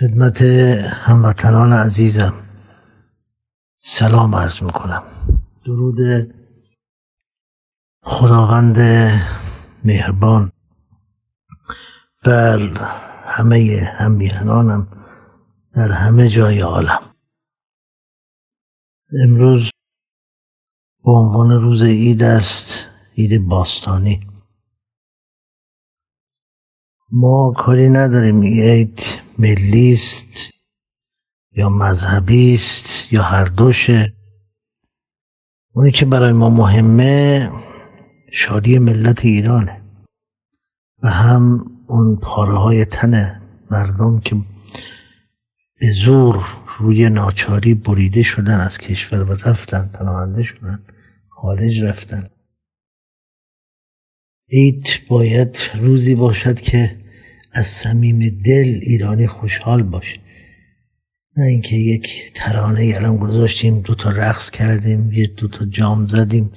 خدمت هموطنان عزیزم. سلام عرض می‌کنم. درود خداوند مهربان بر همه همیهنانم در همه جای عالم. امروز به عنوان روز عید است عید باستانی. ما کاری نداریم عید. ملی است یا مذهبی است یا هر دوشه. اونی که برای ما مهمه شادی ملت ایرانه. و هم اون پاره های تن مردم که به زور روی ناچاری بریده شدن از کشور و رفتن پناهنده شدن خارج رفتن. عید باید روزی باشد که از صمیم دل ایرانی خوشحال باشه نه اینکه یک ترانه الان گذاشتیم دو تا رقص کردیم یه دو تا جام زدیم.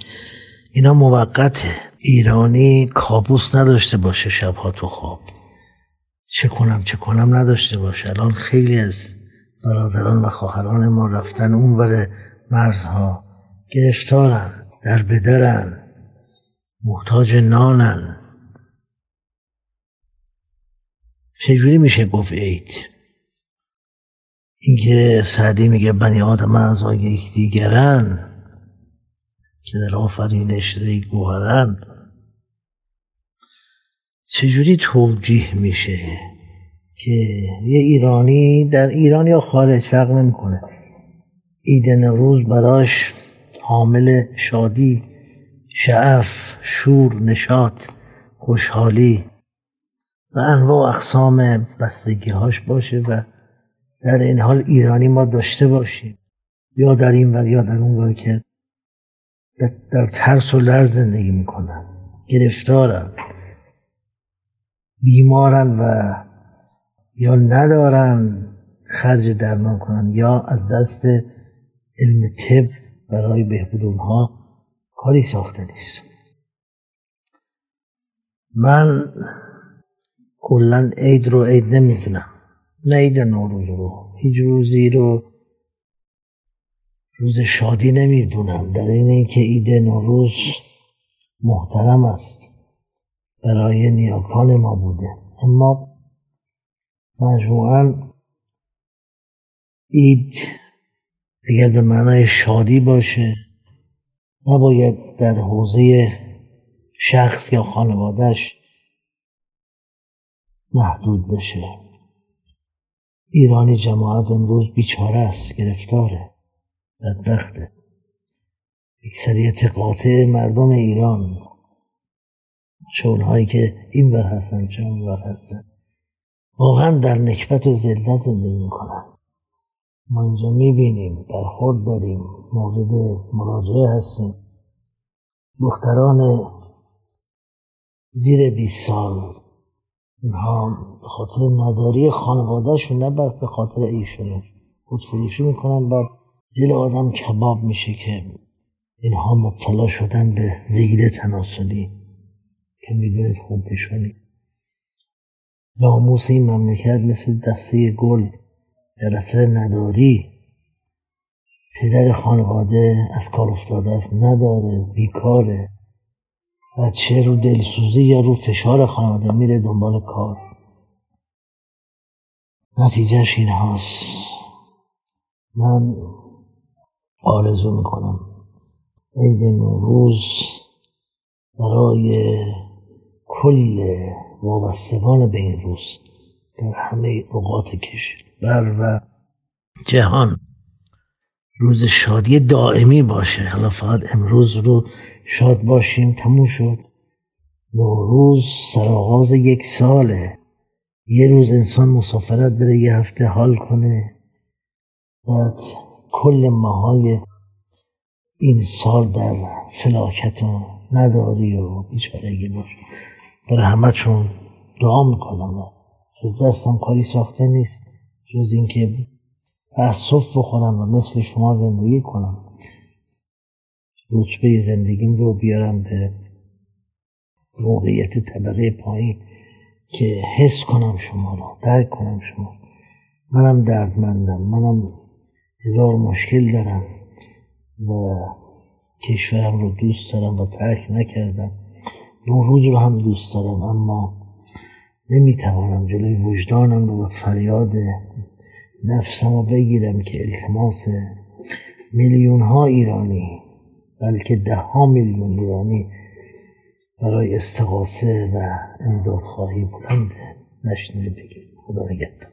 اینا موقته. ایرانی کابوس نداشته باشه شبها تو خواب. چه کنم چه کنم نداشته باشه. الان خیلی از برادران و خواهران ما رفتن اونور مرزها. گرفتارن در بدرن محتاج نانن. چجوری میشه گفت عید؟ اینکه سعدی میگه بنی آدم اعضای یکدیگرن که در آفرینش گوهرن. چجوری توجیه میشه که یه ایرانی در ایران یا خارج فرق نمی‌کنه؟ عید نوروز براش حامل شادی شعف شور نشاط خوشحالی و انواع اقسام بستگی هاش باشه و در این حال ایرانی ما داشته باشیم. یا در این ور یا در اون ور که در ترس و لرز زندگی می‌کنن. گرفتارن. بیمارن و یا ندارن خرج درمان کنن یا از دست علم طب برای بهبود اونها کاری ساخته نیست. من کلا عید رو عید نمی‌دونم. نه عید نوروز رو. هیچ روزی رو روز شادی نمی‌دونم. در این اینکه عید نوروز محترم است. برای نیاکان ما بوده. اما مجموعا عید اگر به معنای شادی باشه نباید در حوزه شخص یا خانوادهش محدود بشه. ایرانی جماعت امروز بیچاره است گرفتاره. بدبخته. اکثریت قاطع مردم ایران. چه اونهایی که این ور هستن چه اون ور هستن. واقعا در نکبت و ذلت زندگی می‌کنن. ما اینجا می‌بینیم خود داریم مورد مراجعه هستیم. دختران زیر 20 سال اینها به خاطر نداری خانوادهشون نه به خاطر ایشونه خودفروشی می‌کنن. و دل آدم کباب میشه که اینها مبتلا شدن به زیگل تناسلی. که می‌دونید خوب پیشونی. ناموس این مملکت مثل دسته گل در اثر نداری. پدر خانواده از کار افتاده است نداره بیکاره. بچه رو دلسوزی یا رو فشار خانواده میره دنبال کار. نتیجهش این هاست. من آرزو می‌کنم عید نوروز برای کل وابستگان به این روز در همه اوقات کشور و جهان روز شادی دائمی باشه. حالا فقط امروز رو شاد باشیم تموم شد. نوروز سرآغاز یک ساله. یه روز انسان مسافرت بره یه هفته حال کنه. بعد کل ماهای این سال در فلاکت و نداری و بیچارگی باشه برای همه چون دعا می‌کنم. از دستم کاری ساخته نیست. جز اینکه صف بخورم و مثل شما زندگی کنم. رتبه زندگیم رو بیارم به موقعیت طبقه پایین که حس کنم شما رو درک کنم شما منم دردمندم منم هزار مشکل دارم و کشورم رو دوست دارم و ترک نکردم. نوروز رو هم دوست دارم اما نمی‌توانم جلوی وجدانم رو و فریاد نفسم رو بگیرم که التماس میلیون ها ایرانی بلکه ده ها میلیون ایرانی برای استقاسه و امداد خواهی بلند نشنیده بگیر خدا نگهدار.